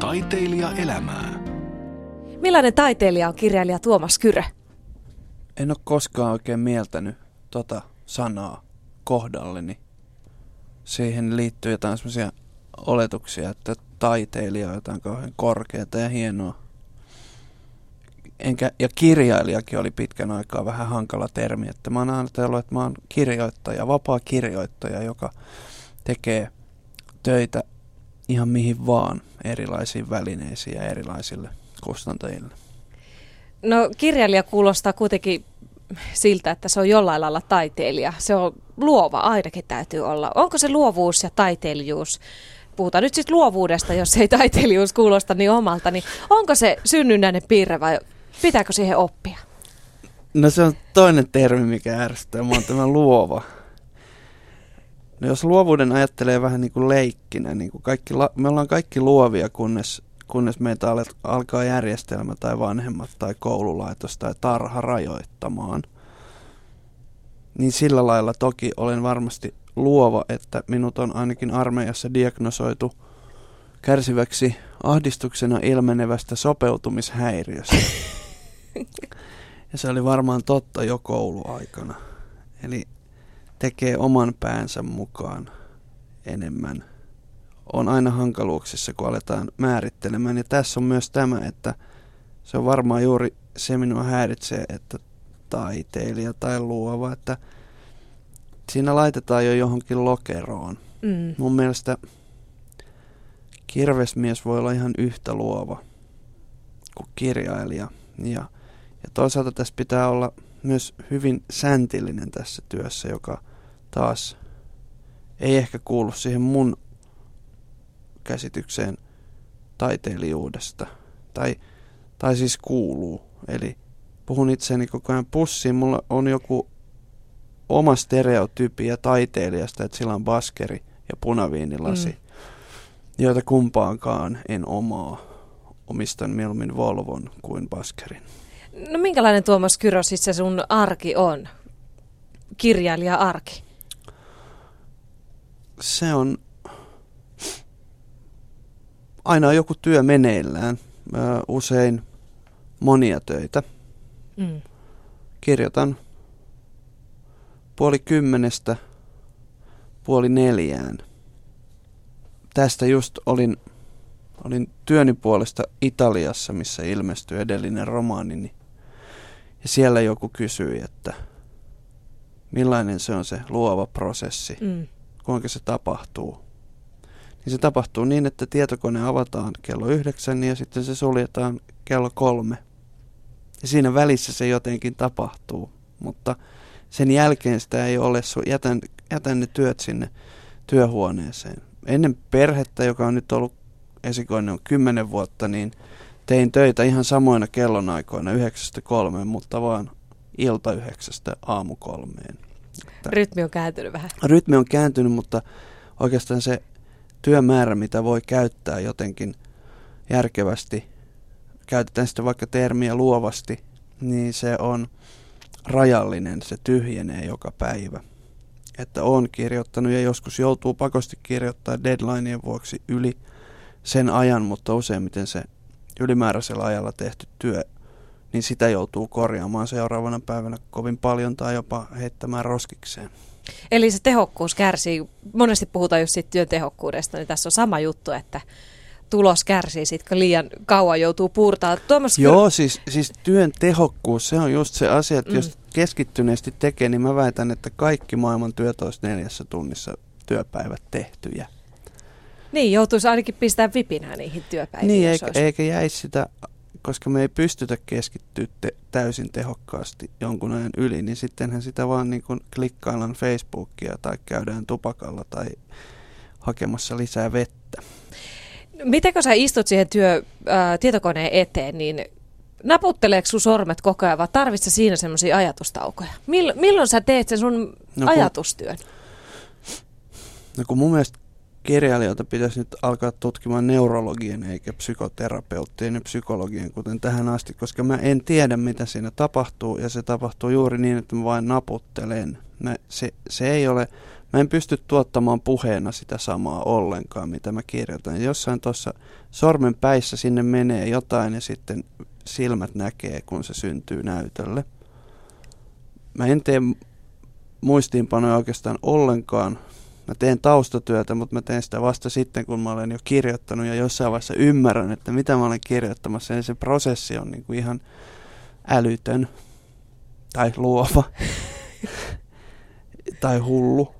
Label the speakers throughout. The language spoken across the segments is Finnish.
Speaker 1: Taiteilija elämää.
Speaker 2: Millainen taiteilija on kirjailija Tuomas Kyrö?
Speaker 3: En ole koskaan oikein mieltänyt tota sanaa kohdalleni. Siihen liittyy jotain semmoisia oletuksia, että taiteilija on jotain kauhean korkeata ja hienoa. Enkä, ja kirjailijakin oli pitkän aikaa vähän hankala termi, että mä oon ajatellut, että mä oon kirjoittaja, vapaa kirjoittaja, joka tekee töitä ihan mihin vaan erilaisiin välineisiin ja erilaisille kustantajille.
Speaker 2: No kirjailija kuulostaa kuitenkin siltä, että se on jollain lailla taiteilija. Se on luova, ainakin täytyy olla. Onko se luovuus ja taiteilijuus, puhutaan nyt siis luovuudesta, jos ei taiteilijuus kuulosta niin omalta, niin onko se synnynnäinen piirre vai pitääkö siihen oppia?
Speaker 3: No se on toinen termi, mikä ärsyttää. Mä oon tämä luova. No jos luovuuden ajattelee vähän niin kuin leikkinä, niin kuin kaikki, me ollaan kaikki luovia, kunnes, kunnes meitä alkaa järjestelmä tai vanhemmat tai koululaitos tai tarha rajoittamaan. Niin sillä lailla toki olen varmasti luova, että minut on ainakin armeijassa diagnosoitu kärsiväksi ahdistuksena ilmenevästä sopeutumishäiriöstä. Ja se oli varmaan totta jo kouluaikana. Eli tekee oman päänsä mukaan enemmän. On aina hankaluuksissa, kun aletaan määrittelemään. Ja tässä on myös tämä, että se on varmaan juuri se minua häiritsee, että taiteilija tai luova, että siinä laitetaan jo johonkin lokeroon. Mm. Mun mielestä kirvesmies voi olla ihan yhtä luova kuin kirjailija. Ja, ja toisaalta tässä pitää olla myös hyvin säntillinen tässä työssä, joka taas ei ehkä kuulu siihen mun käsitykseen taiteilijuudesta. Tai, tai siis kuuluu. Eli puhun itseäni koko ajan pussiin. Mulla on joku oma stereotypia taiteilijasta, että sillä on baskeri ja punaviinilasi, mm. joita kumpaankaan en omaa. Omistan mieluummin Volvon kuin baskerin.
Speaker 2: No minkälainen Tuomas Kyrö siis se sun arki on? Kirjailija-arki?
Speaker 3: Se on aina on joku työ meneillään, usein monia töitä. Mm. Kirjoitan puoli kymmenestä puoli neljään. Tästä just olin, olin työni puolesta Italiassa, missä ilmestyi edellinen romaanini. Ja siellä joku kysyi, että millainen se on se luova prosessi, mm. Kuinka se tapahtuu. Niin se tapahtuu niin, että tietokone avataan kello yhdeksän ja sitten se suljetaan kello kolme. Ja siinä välissä se jotenkin tapahtuu, mutta sen jälkeen sitä ei ole, jätän, jätän ne työt sinne työhuoneeseen. Ennen perhettä, joka on nyt ollut esikoinen on kymmenen vuotta, niin tein töitä ihan samoina kellonaikoina yhdeksästä kolmeen, mutta vaan ilta yhdeksästä aamu kolmeen.
Speaker 2: Rytmi on kääntynyt vähän.
Speaker 3: Rytmi on kääntynyt, mutta oikeastaan se työmäärä, mitä voi käyttää jotenkin järkevästi, käytetään sitten vaikka termiä luovasti, niin se on rajallinen, se tyhjenee joka päivä. Että on kirjoittanut ja joskus joutuu pakosti kirjoittaa deadlineien vuoksi yli sen ajan, mutta useimmiten se ylimääräisellä ajalla tehty työ, niin sitä joutuu korjaamaan seuraavana päivänä kovin paljon tai jopa heittämään roskikseen.
Speaker 2: Eli se tehokkuus kärsii, monesti puhutaan just siitä työn tehokkuudesta, niin tässä on sama juttu, että tulos kärsii sit, kun liian kauan joutuu puurtaa.
Speaker 3: Tuomas, Joo, siis, siis työn tehokkuus, se on just se asia, että mm. jos keskittyneesti tekee, niin mä väitän, että kaikki maailman työt olisi neljässä tunnissa työpäivät tehtyjä.
Speaker 2: Niin, joutuisi ainakin pistää vipinää niihin työpäiviin.
Speaker 3: Niin, eikä, olisi... eikä jäisi sitä, koska me ei pystytä keskittyä te, täysin tehokkaasti jonkun ajan yli, niin sittenhän sitä vaan niin kuin klikkaillaan Facebookia tai käydään tupakalla tai hakemassa lisää vettä.
Speaker 2: Miten kun sä istut siihen työ, ää, tietokoneen eteen, niin naputteleeko sun sormet koko ajan vai tarvitset siinä semmoisia ajatustaukoja? Mill, milloin sä teet sen sun no, ajatustyön?
Speaker 3: No kun mun mielestä kirjailijoita pitäisi nyt alkaa tutkimaan neurologien eikä psykoterapeuttien ja psykologien, kuten tähän asti, koska mä en tiedä, mitä siinä tapahtuu, ja se tapahtuu juuri niin, että mä vain naputtelen. Mä, se, se ei ole, mä en pysty tuottamaan puheena sitä samaa ollenkaan, mitä mä kirjoitan. Jossain tuossa sormen päissä sinne menee jotain ja sitten silmät näkee, kun se syntyy näytölle. Mä en tee muistiinpanoja oikeastaan ollenkaan. Mä teen taustatyötä, mutta mä teen sitä vasta sitten, kun mä olen jo kirjoittanut ja jossain vaiheessa ymmärrän, että mitä mä olen kirjoittamassa. Ja se prosessi on niin kuin ihan älytön tai luova tai hullu.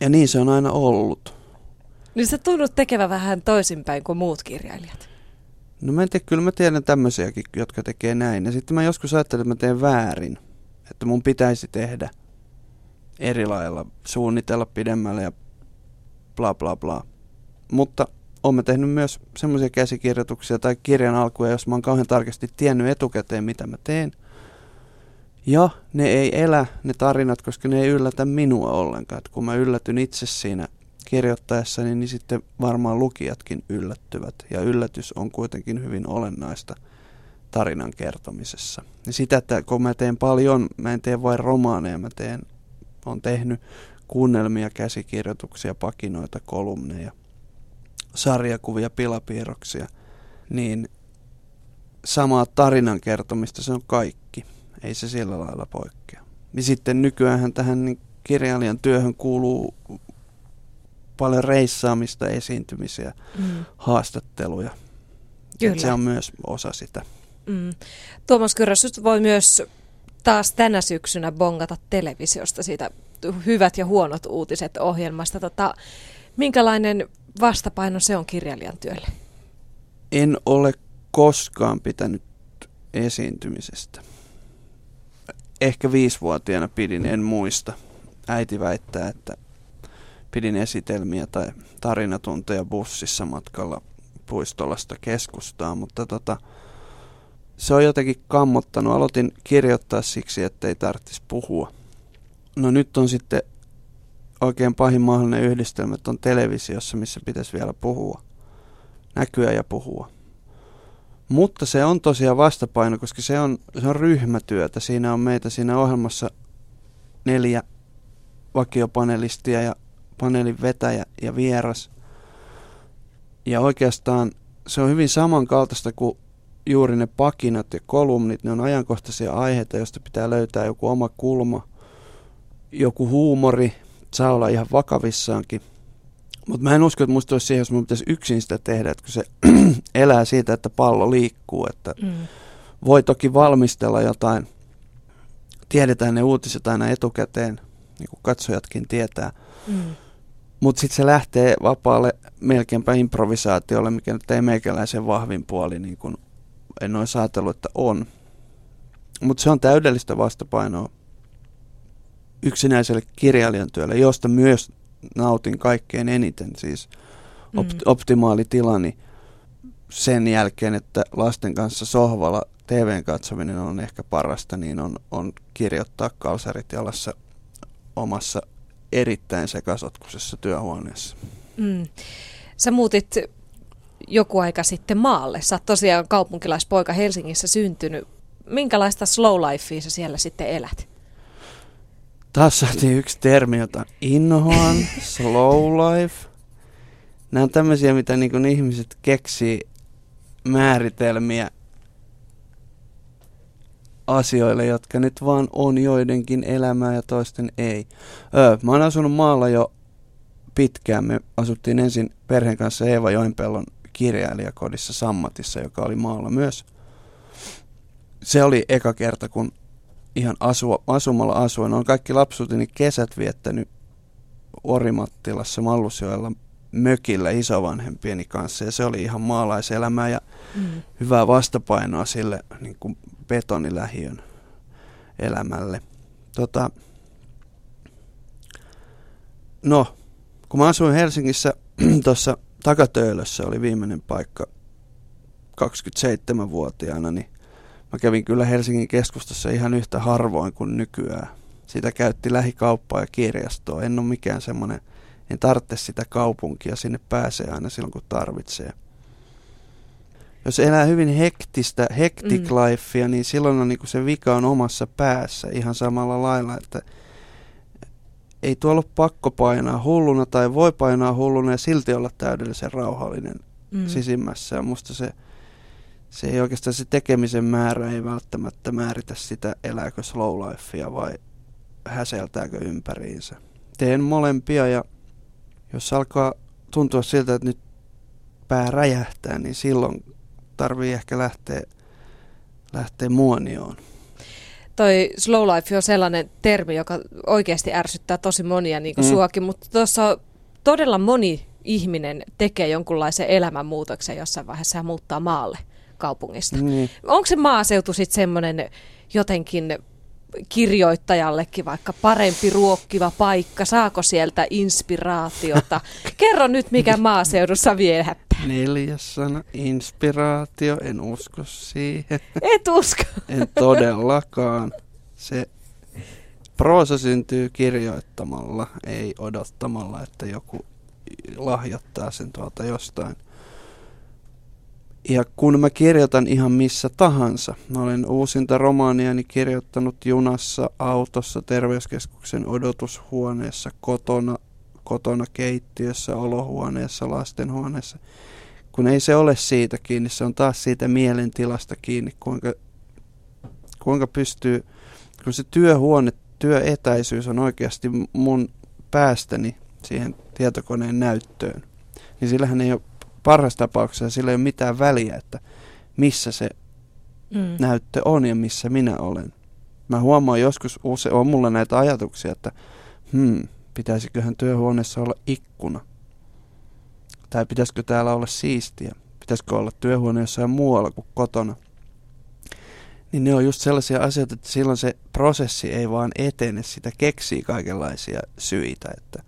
Speaker 3: Ja niin se on aina ollut.
Speaker 2: Niin sä tunnut tekevä vähän toisinpäin kuin muut kirjailijat.
Speaker 3: No mä en tiedä, kyllä mä tiedän tämmöisiäkin, jotka tekee näin. Ja sitten mä joskus ajattelen, että mä teen väärin. Että mun pitäisi tehdä eri lailla, suunnitella pidemmälle ja bla bla bla. Mutta olen tehnyt myös semmoisia käsikirjoituksia tai kirjan alkuja, jos mä oon kauhean tarkasti tiennyt etukäteen, mitä mä teen. Ja ne ei elä, ne tarinat, koska ne ei yllätä minua ollenkaan. Et kun mä yllätyn itse siinä kirjoittaessani, niin sitten varmaan lukijatkin yllättyvät. Ja yllätys on kuitenkin hyvin olennaista tarinan kertomisessa. Ja sitä, että kun mä teen paljon, mä en tee vain romaaneja, mä teen, on tehnyt kuunnelmia, käsikirjoituksia, pakinoita, kolumneja, sarjakuvia, pilapiirroksia, niin samaa tarinan kertomista se on kaikki. Ei se sillä lailla poikkea. Ja sitten nykyään tähän niin kirjailijan työhön kuuluu paljon reissaamista, esiintymisiä, mm. haastatteluja. Kyllä. se on myös osa sitä.
Speaker 2: Mm. Tuomas Kyrös, voi myös taas tänä syksynä bongata televisiosta siitä hyvät ja huonot uutiset ohjelmasta. Tota, minkälainen vastapaino se on kirjailijan työlle?
Speaker 3: En ole koskaan pitänyt esiintymisestä. Ehkä viisivuotiaana pidin, en muista. Äiti väittää, että pidin esitelmiä tai tarinatunteja bussissa matkalla puistolasta keskustaa, mutta tota, se on jotenkin kammottanut. Aloitin kirjoittaa siksi, ettei tarvitsisi puhua. No nyt on sitten oikein pahin mahdollinen yhdistelmä, että on televisiossa, missä pitäisi vielä puhua. Näkyä ja puhua. Mutta se on tosiaan vastapaino, koska se on, se on ryhmätyötä. Siinä on meitä siinä ohjelmassa neljä vakiopanelistia ja paneelin vetäjä ja vieras. Ja oikeastaan se on hyvin samankaltaista kuin juuri ne pakinat ja kolumnit. Ne on ajankohtaisia aiheita, joista pitää löytää joku oma kulma, joku huumori. Saa olla ihan vakavissaankin. Mutta mä en usko, että musta olisi siihen, jos mun pitäisi yksin sitä tehdä, että kun se elää siitä, että pallo liikkuu, että mm. voi toki valmistella jotain, tiedetään ne uutiset aina etukäteen, niin kuin katsojatkin tietää. Mm. Mutta sitten se lähtee vapaalle melkeinpä improvisaatiolle, mikä nyt ei meikäläisen vahvin puoli, niin kuin en olisi ajatellut, että on. Mutta se on täydellistä vastapainoa yksinäiselle kirjailijan työlle, josta myös nautin kaikkein eniten, siis op- mm. optimaali tilani sen jälkeen, että lasten kanssa sohvalla TVn katsominen on ehkä parasta, niin on, on kirjoittaa kalsarit jalassa omassa erittäin sekasotkuisessa työhuoneessa. Mm.
Speaker 2: Sä muutit joku aika sitten maalle. Sä oot tosiaan kaupunkilaispoika Helsingissä syntynyt. Minkälaista slow lifea sä siellä sitten elät?
Speaker 3: Taas saatiin yksi termi, jota inhoan, slow life. Nämä on tämmöisiä, mitä niin ihmiset keksii määritelmiä asioille, jotka nyt vaan on joidenkin elämää ja toisten ei. Öö, mä oon asunut maalla jo pitkään. Me asuttiin ensin perheen kanssa Eeva Joenpellon kirjailijakodissa Sammatissa, joka oli maalla myös. Se oli eka kerta, kun ihan asua, asumalla asuin. Olen kaikki lapsuuteni kesät viettänyt Orimattilassa Mallusjoella mökillä isovanhempieni kanssa ja se oli ihan maalaiselämää ja mm. hyvää vastapainoa sille niin kuin betonilähiön elämälle. Tota, no, kun mä asuin Helsingissä tuossa Takatöölössä oli viimeinen paikka 27-vuotiaana, niin mä kävin kyllä Helsingin keskustassa ihan yhtä harvoin kuin nykyään. Sitä käytti lähikauppaa ja kirjastoa. En ole mikään semmoinen, en tarvitse sitä kaupunkia, sinne pääsee aina silloin kun tarvitsee jos elää hyvin hektistä, hectic mm. lifea, niin silloin on niin se vika on omassa päässä ihan samalla lailla, että ei tuolla ole pakko painaa hulluna tai voi painaa hulluna ja silti olla täydellisen rauhallinen mm. sisimmässä. Ja musta se, se ei oikeastaan se tekemisen määrä ei välttämättä määritä sitä, elääkö slow lifea vai häseltääkö ympäriinsä. Teen molempia ja jos alkaa tuntua siltä, että nyt pää räjähtää, niin silloin tarvii ehkä lähteä, lähteä muonioon.
Speaker 2: Toi slow life on sellainen termi, joka oikeasti ärsyttää tosi monia, niin kuin mm. suakin, mutta tuossa todella moni ihminen tekee jonkunlaisen elämänmuutoksen jossain vaiheessa ja muuttaa maalle kaupungista. Mm. Onko se maaseutu sitten semmoinen jotenkin kirjoittajallekin vaikka parempi ruokkiva paikka? Saako sieltä inspiraatiota? Kerro nyt, mikä maaseudussa viehättää.
Speaker 3: Neljäs sana, inspiraatio. En usko siihen.
Speaker 2: Et usko.
Speaker 3: En todellakaan. Se proosa syntyy kirjoittamalla, ei odottamalla, että joku lahjoittaa sen tuolta jostain. Ja kun mä kirjoitan ihan missä tahansa, mä olen uusinta romaaniani kirjoittanut junassa, autossa, terveyskeskuksen odotushuoneessa, kotona, kotona keittiössä, olohuoneessa, lastenhuoneessa. Kun ei se ole siitä kiinni, se on taas siitä mielentilasta kiinni, kuinka, kuinka pystyy, kun se työhuone, työetäisyys on oikeasti mun päästäni siihen tietokoneen näyttöön, niin sillähän ei ole parhaassa tapauksessa sillä ei ole mitään väliä, että missä se mm. näyttö on ja missä minä olen. Mä huomaan joskus, use, on mulla näitä ajatuksia, että hmm, pitäisiköhän työhuoneessa olla ikkuna. Tai pitäisikö täällä olla siistiä. Pitäisikö olla työhuone jossain muualla kuin kotona. Niin ne on just sellaisia asioita, että silloin se prosessi ei vaan etene, sitä keksii kaikenlaisia syitä, että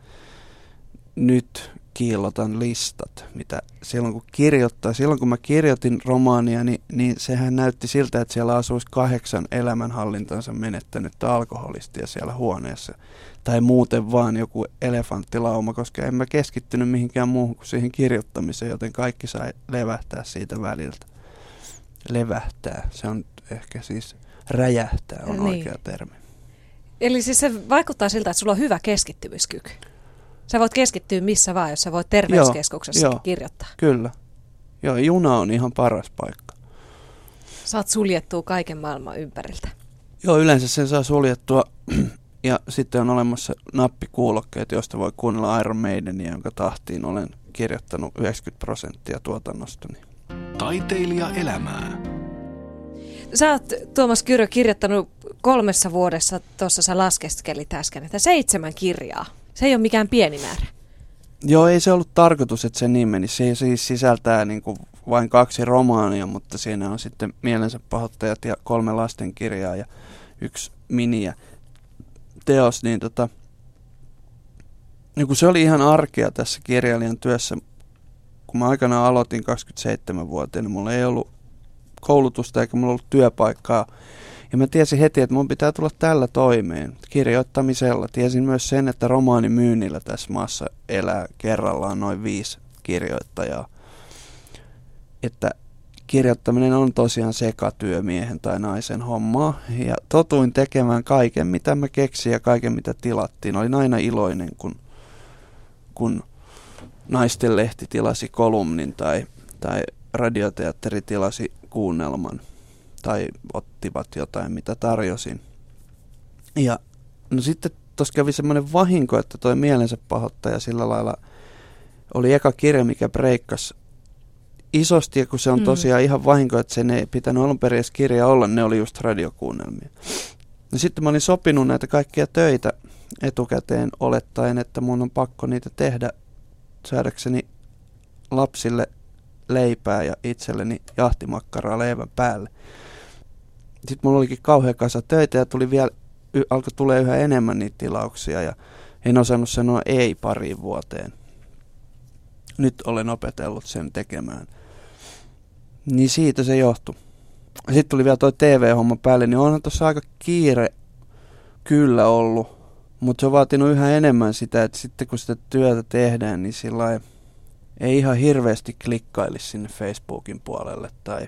Speaker 3: nyt kiillotan listat, mitä silloin kun kirjoittaa, silloin kun mä kirjoitin romaania, niin, niin sehän näytti siltä, että siellä asuisi kahdeksan elämänhallintansa menettänyttä alkoholistia siellä huoneessa. Tai muuten vaan joku elefanttilauma, koska en mä keskittynyt mihinkään muuhun kuin siihen kirjoittamiseen, joten kaikki sai levähtää siitä väliltä. Levähtää, se on ehkä siis räjähtää on niin. oikea termi.
Speaker 2: Eli siis se vaikuttaa siltä, että sulla on hyvä keskittymiskyky. Sä voit keskittyä missä vaan, jos sä voit terveyskeskuksessa joo, kirjoittaa.
Speaker 3: Kyllä. Joo, juna on ihan paras paikka.
Speaker 2: Saat suljettua kaiken maailman ympäriltä.
Speaker 3: Joo, yleensä sen saa suljettua. Ja sitten on olemassa nappikuulokkeet, joista voi kuunnella Iron Maidenia, jonka tahtiin olen kirjoittanut 90 prosenttia tuotannostani.
Speaker 1: Taiteilija elämää.
Speaker 2: Sä oot, Tuomas Kyrö, kirjoittanut kolmessa vuodessa, tuossa sä laskeskelit äsken, että seitsemän kirjaa. Se ei ole mikään pieni määrä.
Speaker 3: Joo, ei se ollut tarkoitus, että se niin meni. Se siis sisältää niin kuin vain kaksi romaania, mutta siinä on sitten Mielensä pahoittajat ja kolme lastenkirjaa ja yksi miniä teos. Niin tota, niin kun se oli ihan arkea tässä kirjailijan työssä. Kun mä aikanaan aloitin 27-vuotiaana, niin mulla ei ollut koulutusta eikä mulla ollut työpaikkaa ja mä tiesin heti, että mun pitää tulla tällä toimeen, kirjoittamisella. Tiesin myös sen, että romaanimyynnillä tässä maassa elää kerrallaan noin viisi kirjoittajaa. Että kirjoittaminen on tosiaan sekatyömiehen tai naisen hommaa. Ja totuin tekemään kaiken, mitä mä keksin ja kaiken, mitä tilattiin. Olin aina iloinen, kun, kun naisten lehti tilasi kolumnin tai, tai radioteatteri tilasi kuunnelman tai ottivat jotain, mitä tarjosin. Ja no sitten tuossa kävi semmoinen vahinko, että toi mielensä pahoittaja sillä lailla oli eka kirja, mikä breikkasi isosti, ja kun se on mm. tosiaan ihan vahinko, että sen ei pitänyt alun perin edes kirja olla, ne oli just radiokuunnelmia. No sitten mä olin sopinut näitä kaikkia töitä etukäteen olettaen, että mun on pakko niitä tehdä saadakseni lapsille leipää ja itselleni jahtimakkaraa leivän päälle sitten mulla olikin kauhean kasa töitä ja tuli vielä, y, alkoi tulee yhä enemmän niitä tilauksia ja en osannut sanoa ei pariin vuoteen. Nyt olen opetellut sen tekemään. Niin siitä se johtui. Sitten tuli vielä toi TV-homma päälle, niin onhan tuossa aika kiire kyllä ollut. Mutta se on vaatinut yhä enemmän sitä, että sitten kun sitä työtä tehdään, niin sillä ei ihan hirveästi klikkailisi sinne Facebookin puolelle tai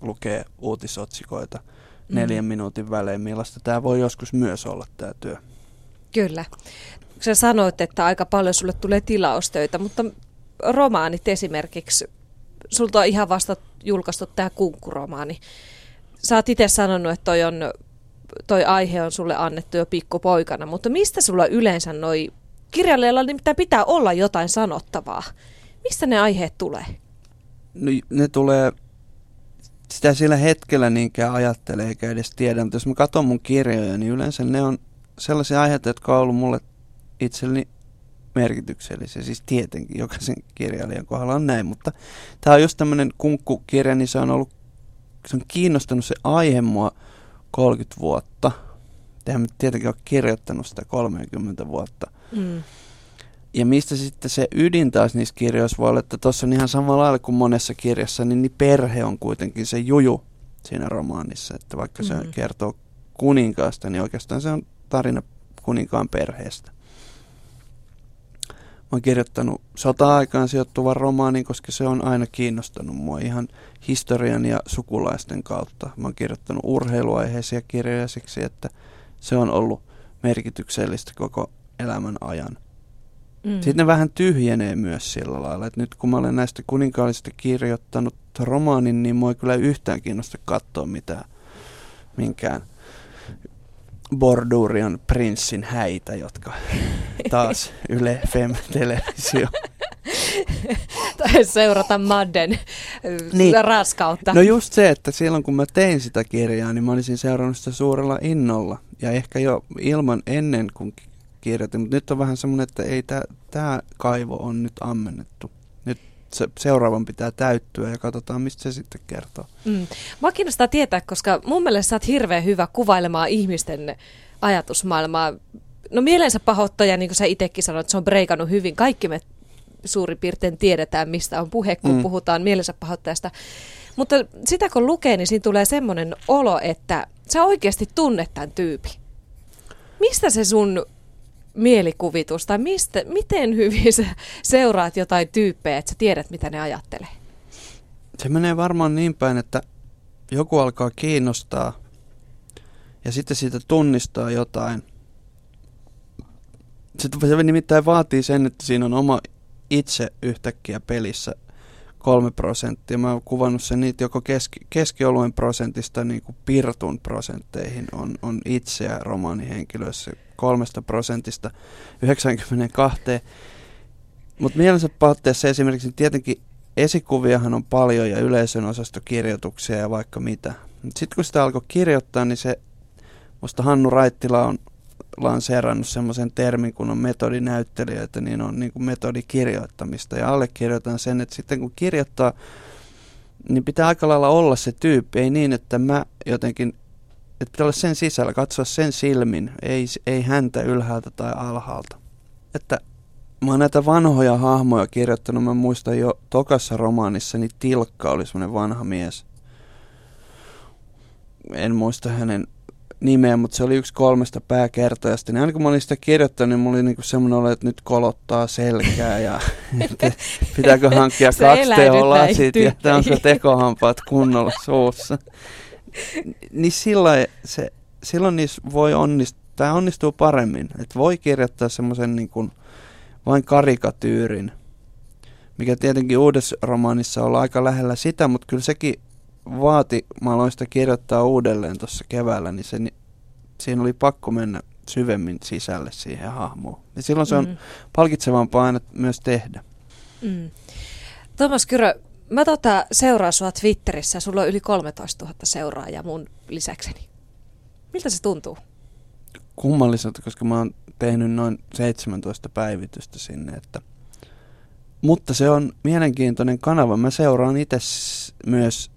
Speaker 3: lukee uutisotsikoita mm. neljän minuutin välein, millaista tämä voi joskus myös olla tämä työ.
Speaker 2: Kyllä. Sä sanoit, että aika paljon sulle tulee tilaustöitä, mutta romaanit esimerkiksi, sulta on ihan vasta julkaistu tämä kunkkuromaani. Sä oot itse sanonut, että toi, on, toi aihe on sulle annettu jo pikkupoikana, mutta mistä sulla yleensä noi kirjailijalla nimittäin pitää olla jotain sanottavaa? Mistä ne aiheet tulee?
Speaker 3: No, ne tulee, sitä sillä hetkellä niinkään ajattelee eikä edes tiedä, mutta jos mä katson mun kirjoja, niin yleensä ne on sellaisia aiheita, jotka on ollut mulle itselleni merkityksellisiä. Siis tietenkin jokaisen kirjailijan kohdalla on näin, mutta tämä on just tämmöinen kunkkukirja, niin se on ollut, se on kiinnostanut se aihe mua 30 vuotta. Eihän mä tietenkin ole kirjoittanut sitä 30 vuotta. Mm. Ja mistä sitten se ydin taas niissä kirjoissa voi olla, että tuossa on ihan samalla lailla kuin monessa kirjassa, niin, niin perhe on kuitenkin se juju siinä romaanissa. Että vaikka se mm. kertoo kuninkaasta, niin oikeastaan se on tarina kuninkaan perheestä. Mä oon kirjoittanut sota-aikaan sijoittuvan romaanin, koska se on aina kiinnostanut mua ihan historian ja sukulaisten kautta. Mä oon kirjoittanut urheiluaiheisia kirjoja siksi, että se on ollut merkityksellistä koko elämän ajan. Mm. Sitten ne vähän tyhjenee myös sillä lailla, että nyt kun mä olen näistä kuninkaallisista kirjoittanut romaanin, niin mua ei kyllä yhtään kiinnosta katsoa mitään minkään Bordurian prinssin häitä, jotka taas Yle Fem-televisio.
Speaker 2: tai seurata Madden niin. raskautta.
Speaker 3: No just se, että silloin kun mä tein sitä kirjaa, niin mä olisin seurannut sitä suurella innolla. Ja ehkä jo ilman ennen kuin kirjoitin, mutta nyt on vähän semmoinen, että ei tämä kaivo on nyt ammennettu. Nyt se, seuraavan pitää täyttyä ja katsotaan, mistä se sitten kertoo.
Speaker 2: Mm. Mua kiinnostaa tietää, koska mun mielestä sä oot hirveän hyvä kuvailemaan ihmisten ajatusmaailmaa. No mielensä pahoittaja, niin kuin sä itsekin sanoit, se on breikannut hyvin. Kaikki me suurin piirtein tiedetään, mistä on puhe, kun mm. puhutaan mielensä pahoittajasta. Mutta sitä kun lukee, niin siinä tulee semmoinen olo, että sä oikeasti tunnet tämän tyypin. Mistä se sun mielikuvitus, tai mistä, miten hyvin sä seuraat jotain tyyppejä, että sä tiedät, mitä ne ajattelee?
Speaker 3: Se menee varmaan niin päin, että joku alkaa kiinnostaa ja sitten siitä tunnistaa jotain. Sitten se nimittäin vaatii sen, että siinä on oma itse yhtäkkiä pelissä kolme prosenttia. Mä oon kuvannut sen niitä joko keski, keskioluen prosentista niin kuin pirtun prosentteihin on, on itseä romaanihenkilöissä kolmesta prosentista 92. Mutta mielensä pahoitteessa esimerkiksi tietenkin esikuviahan on paljon ja yleisön osastokirjoituksia ja vaikka mitä. Sitten kun sitä alkoi kirjoittaa, niin se, musta Hannu Raittila on lanseerannut semmoisen termin, kun on metodinäyttelijöitä, niin on niin kuin metodikirjoittamista. Ja allekirjoitan sen, että sitten kun kirjoittaa, niin pitää aika lailla olla se tyyppi. Ei niin, että mä jotenkin, että olla sen sisällä, katsoa sen silmin, ei, ei häntä ylhäältä tai alhaalta. Että mä oon näitä vanhoja hahmoja kirjoittanut, mä muistan jo tokassa romaanissa, niin Tilkka oli semmoinen vanha mies. En muista hänen nimeä, mutta se oli yksi kolmesta pääkertojasta. Niin aina kun mä olin sitä kirjoittanut, niin mulla oli niinku semmoinen olo, että nyt kolottaa selkää ja että pitääkö hankkia kaksi teholasit ja tämä on se tekohampaat kunnolla suussa. Niin silloin, se, silloin niissä voi onnistua, tämä onnistuu paremmin. Että voi kirjoittaa semmoisen niin kuin vain karikatyyrin, mikä tietenkin uudessa romaanissa on aika lähellä sitä, mutta kyllä sekin vaati, mä aloin sitä kirjoittaa uudelleen tuossa keväällä, niin se, siinä oli pakko mennä syvemmin sisälle siihen hahmoon. Ja silloin se on mm. palkitsevampaa aina myös tehdä.
Speaker 2: Mm. Thomas Kyrö, mä tota seuraan sua Twitterissä, sulla on yli 13 000 seuraajaa mun lisäkseni. Miltä se tuntuu?
Speaker 3: Kummalliselta, koska mä oon tehnyt noin 17 päivitystä sinne, että mutta se on mielenkiintoinen kanava. Mä seuraan itse myös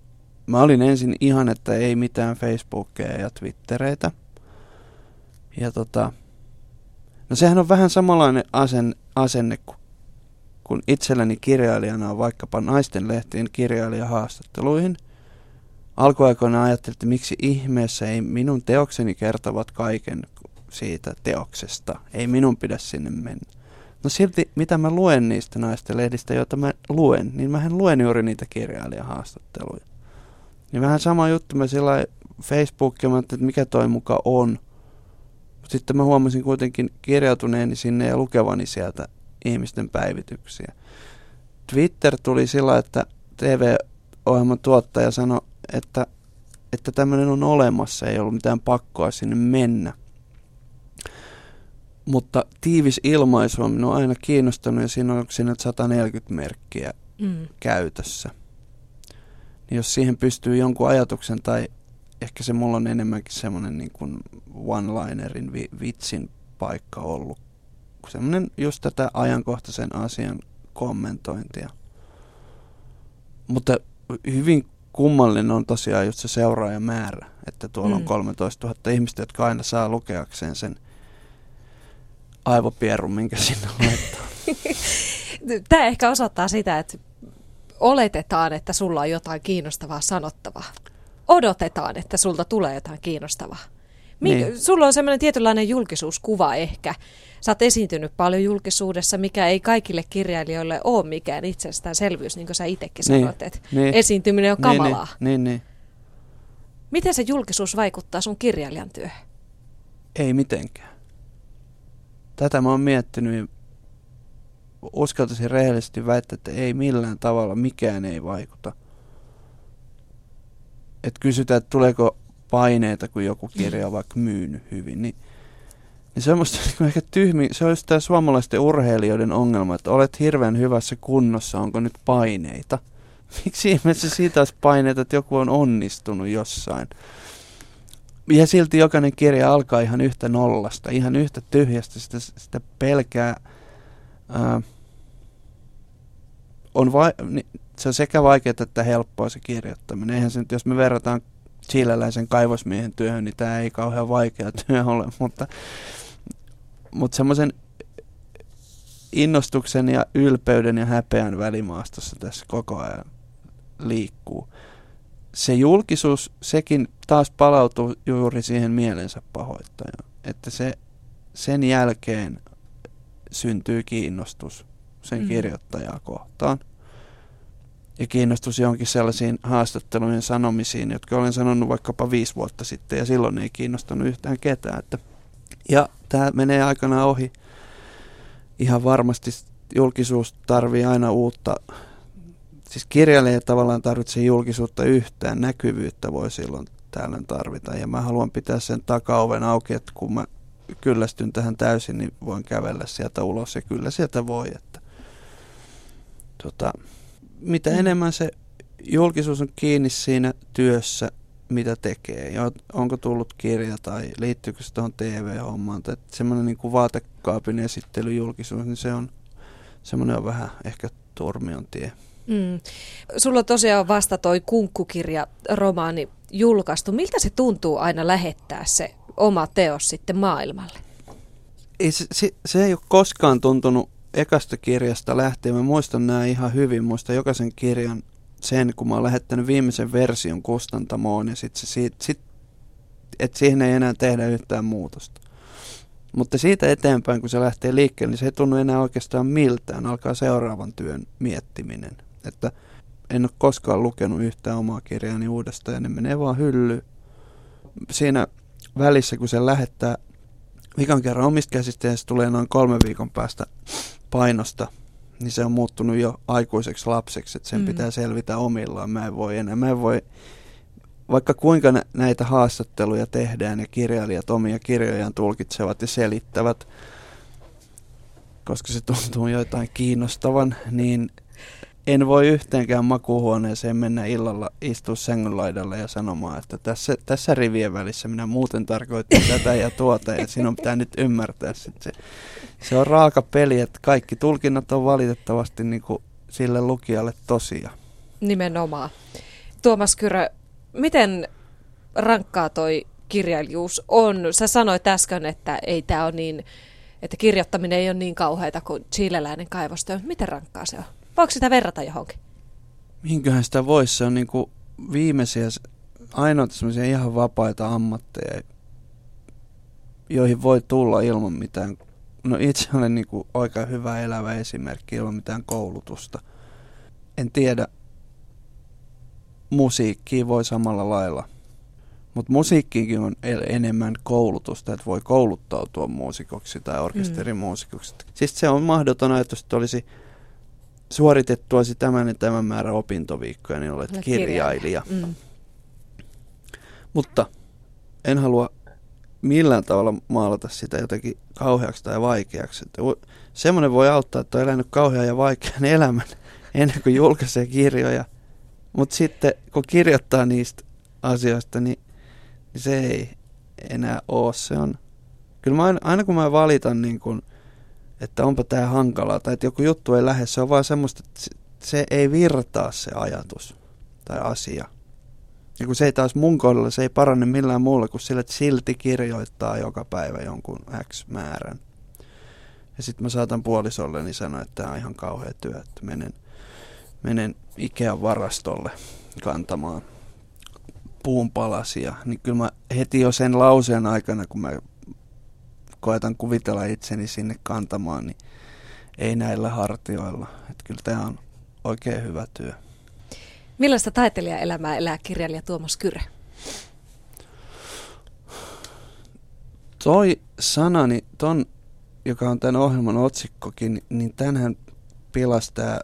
Speaker 3: Mä olin ensin ihan, että ei mitään Facebookia ja Twittereitä. Ja tota, no sehän on vähän samanlainen asen, asenne kuin kun itselleni kirjailijana on vaikkapa naisten lehtien kirjailijahaastatteluihin. Alkuaikoina ajattelin, että miksi ihmeessä ei minun teokseni kertovat kaiken siitä teoksesta. Ei minun pidä sinne mennä. No silti, mitä mä luen niistä naisten lehdistä, joita mä luen, niin mähän luen juuri niitä kirjailijahaastatteluja. Niin vähän sama juttu, mä sillä Facebookia, mä että mikä toi muka on. Sitten mä huomasin kuitenkin kirjautuneeni sinne ja lukevani sieltä ihmisten päivityksiä. Twitter tuli sillä, että TV-ohjelman tuottaja sanoi, että, että tämmöinen on olemassa, ei ollut mitään pakkoa sinne mennä. Mutta tiivis ilmaisu on minua aina kiinnostanut ja siinä on siinä 140 merkkiä mm. käytössä. Niin jos siihen pystyy jonkun ajatuksen tai ehkä se mulla on enemmänkin semmoinen niin kuin one-linerin vi- vitsin paikka ollut. Semmoinen just tätä ajankohtaisen asian kommentointia. Mutta hyvin kummallinen on tosiaan just se seuraajamäärä, että tuolla mm. on 13 000 ihmistä, jotka aina saa lukeakseen sen aivopierun, minkä sinne laittaa.
Speaker 2: Tämä ehkä osoittaa sitä, että oletetaan, että sulla on jotain kiinnostavaa sanottavaa. Odotetaan, että sulta tulee jotain kiinnostavaa. Mik, niin. Sulla on semmoinen tietynlainen julkisuuskuva ehkä. Sä oot esiintynyt paljon julkisuudessa, mikä ei kaikille kirjailijoille ole mikään itsestäänselvyys, niin kuin sä itsekin niin. sanoit, että niin. esiintyminen on niin, kamalaa.
Speaker 3: Niin, niin, niin.
Speaker 2: Miten se julkisuus vaikuttaa sun kirjailijan työhön?
Speaker 3: Ei mitenkään. Tätä mä oon miettinyt uskaltaisin rehellisesti väittää, että ei millään tavalla mikään ei vaikuta. Et kysytään, että tuleeko paineita, kun joku kirja on vaikka myynyt hyvin, niin, niin se on musta niin ehkä tyhmi. Se on just tämä suomalaisten urheilijoiden ongelma, että olet hirveän hyvässä kunnossa, onko nyt paineita. Miksi ihmeessä siitä olisi paineita, että joku on onnistunut jossain? Ja silti jokainen kirja alkaa ihan yhtä nollasta, ihan yhtä tyhjästä, sitä, sitä pelkää ää, on vai, niin, se on sekä vaikeaa että helppoa se kirjoittaminen. Eihän se nyt, jos me verrataan chileläisen kaivosmiehen työhön, niin tämä ei kauhean vaikea työ ole, mutta, mutta semmoisen innostuksen ja ylpeyden ja häpeän välimaastossa tässä koko ajan liikkuu. Se julkisuus, sekin taas palautuu juuri siihen mielensä pahoittajaan. Että se, sen jälkeen syntyy kiinnostus sen mm. kirjoittajaa kohtaan. Ja kiinnostus johonkin sellaisiin haastattelujen sanomisiin, jotka olen sanonut vaikkapa viisi vuotta sitten, ja silloin ei kiinnostanut yhtään ketään. Että ja tämä menee aikana ohi. Ihan varmasti julkisuus tarvii aina uutta. Siis kirjailija tavallaan tarvitsee julkisuutta yhtään, näkyvyyttä voi silloin tällöin tarvita. Ja mä haluan pitää sen takaoven auki, että kun mä kyllästyn tähän täysin, niin voin kävellä sieltä ulos ja kyllä sieltä voi. Että tota, mitä mm. enemmän se julkisuus on kiinni siinä työssä, mitä tekee. Ja onko tullut kirja tai liittyykö se tuohon TV-hommaan. Semmoinen niin kuin vaatekaapin esittelyjulkisuus, niin se on, semmoinen on vähän ehkä turmion tie. Mm.
Speaker 2: Sulla tosiaan vasta toi kunkkukirja romaani julkaistu. Miltä se tuntuu aina lähettää se oma teos sitten maailmalle?
Speaker 3: Ei, se, se, se ei ole koskaan tuntunut ekasta kirjasta lähtien. Mä muistan nämä ihan hyvin. Muistan jokaisen kirjan sen, kun mä oon lähettänyt viimeisen version kustantamoon ja sit se siitä, sit, et siihen ei enää tehdä yhtään muutosta. Mutta siitä eteenpäin, kun se lähtee liikkeelle, niin se ei tunnu enää oikeastaan miltään. Alkaa seuraavan työn miettiminen. Että en ole koskaan lukenut yhtään omaa kirjaani uudestaan ja ne menee vaan hyllyyn. Siinä välissä, kun se lähettää vikan kerran omista käsistä ja se tulee noin kolme viikon päästä painosta, niin se on muuttunut jo aikuiseksi lapseksi, että sen mm. pitää selvitä omillaan. Mä en voi enää, mä en voi, vaikka kuinka näitä haastatteluja tehdään ja kirjailijat omia kirjojaan tulkitsevat ja selittävät, koska se tuntuu jotain kiinnostavan, niin en voi yhteenkään makuuhuoneeseen mennä illalla istua sängyn laidalle ja sanomaan, että tässä, tässä rivien välissä minä muuten tarkoitin tätä ja tuota ja sinun pitää nyt ymmärtää. Se, se on raaka peli, että kaikki tulkinnat on valitettavasti niin kuin sille lukijalle tosia.
Speaker 2: Nimenomaan. Tuomas Kyrö, miten rankkaa toi kirjailijuus on? Sä sanoit äsken, että ei tämä ole niin, että kirjoittaminen ei ole niin kauheita kuin chileläinen kaivostyö. Miten rankkaa se on? Voiko sitä verrata johonkin?
Speaker 3: Minköhän sitä voisi? Se on niin kuin viimeisiä, ainoita semmoisia ihan vapaita ammatteja, joihin voi tulla ilman mitään. No itse olen niin kuin oikein hyvä elävä esimerkki ilman mitään koulutusta. En tiedä, musiikkiin voi samalla lailla. Mutta musiikkiinkin on enemmän koulutusta, että voi kouluttautua muusikoksi tai orkesterimuusikoksi. Mm. Siis se on mahdoton ajatus, että olisi suoritettuasi tämän ja tämän määrän opintoviikkoja, niin olet
Speaker 2: Olet
Speaker 3: kirjailija.
Speaker 2: kirjailija. Mm.
Speaker 3: Mutta en halua millään tavalla maalata sitä jotenkin kauheaksi tai vaikeaksi. Että semmoinen voi auttaa, että on elänyt kauhean ja vaikean elämän ennen kuin julkaisee kirjoja. Mutta sitten kun kirjoittaa niistä asioista, niin, niin se ei enää ole. Se on, kyllä mä aina, aina kun mä valitan, niin kun, että onpa tämä hankalaa tai että joku juttu ei lähde, se on vaan semmoista, että se, ei virtaa se ajatus tai asia. Ja kun se ei taas mun kohdalla, se ei parane millään muulla kuin sillä, että silti kirjoittaa joka päivä jonkun X määrän. Ja sitten mä saatan puolisolleni sanoa, että tämä on ihan kauhea työ, että menen, menen Ikean varastolle kantamaan puunpalasia. Niin kyllä mä heti jo sen lauseen aikana, kun mä koetan kuvitella itseni sinne kantamaan, niin ei näillä hartioilla. Että kyllä tämä on oikein hyvä työ.
Speaker 2: Millaista taiteilijaelämää elää kirjailija Tuomas Kyrä?
Speaker 3: Toi sanani, ton, joka on tämän ohjelman otsikkokin, niin tänhän pilasi tämä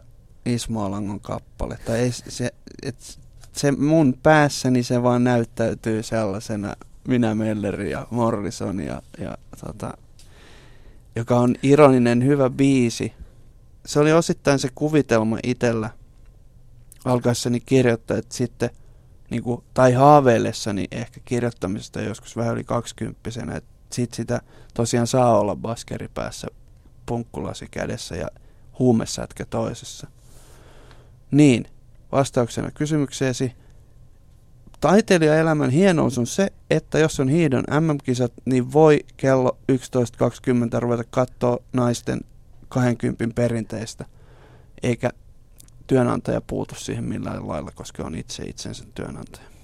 Speaker 3: Ismo Alangon kappale. Tai ei, se, et, se mun päässäni se vaan näyttäytyy sellaisena minä Melleri ja Morrison ja, ja tota, joka on ironinen hyvä biisi. Se oli osittain se kuvitelma itsellä alkaessani kirjoittaa, että sitten niin kuin, tai haaveillessani ehkä kirjoittamisesta joskus vähän yli kaksikymppisenä, että sit sitä tosiaan saa olla baskeri päässä, punkkulasi kädessä ja huumesätkä toisessa. Niin, vastauksena kysymykseesi, taiteilijaelämän hienous on se, että jos on hiidon MM-kisat, niin voi kello 11.20 ruveta katsoa naisten 20 perinteistä, eikä työnantaja puutu siihen millään lailla, koska on itse itsensä työnantaja.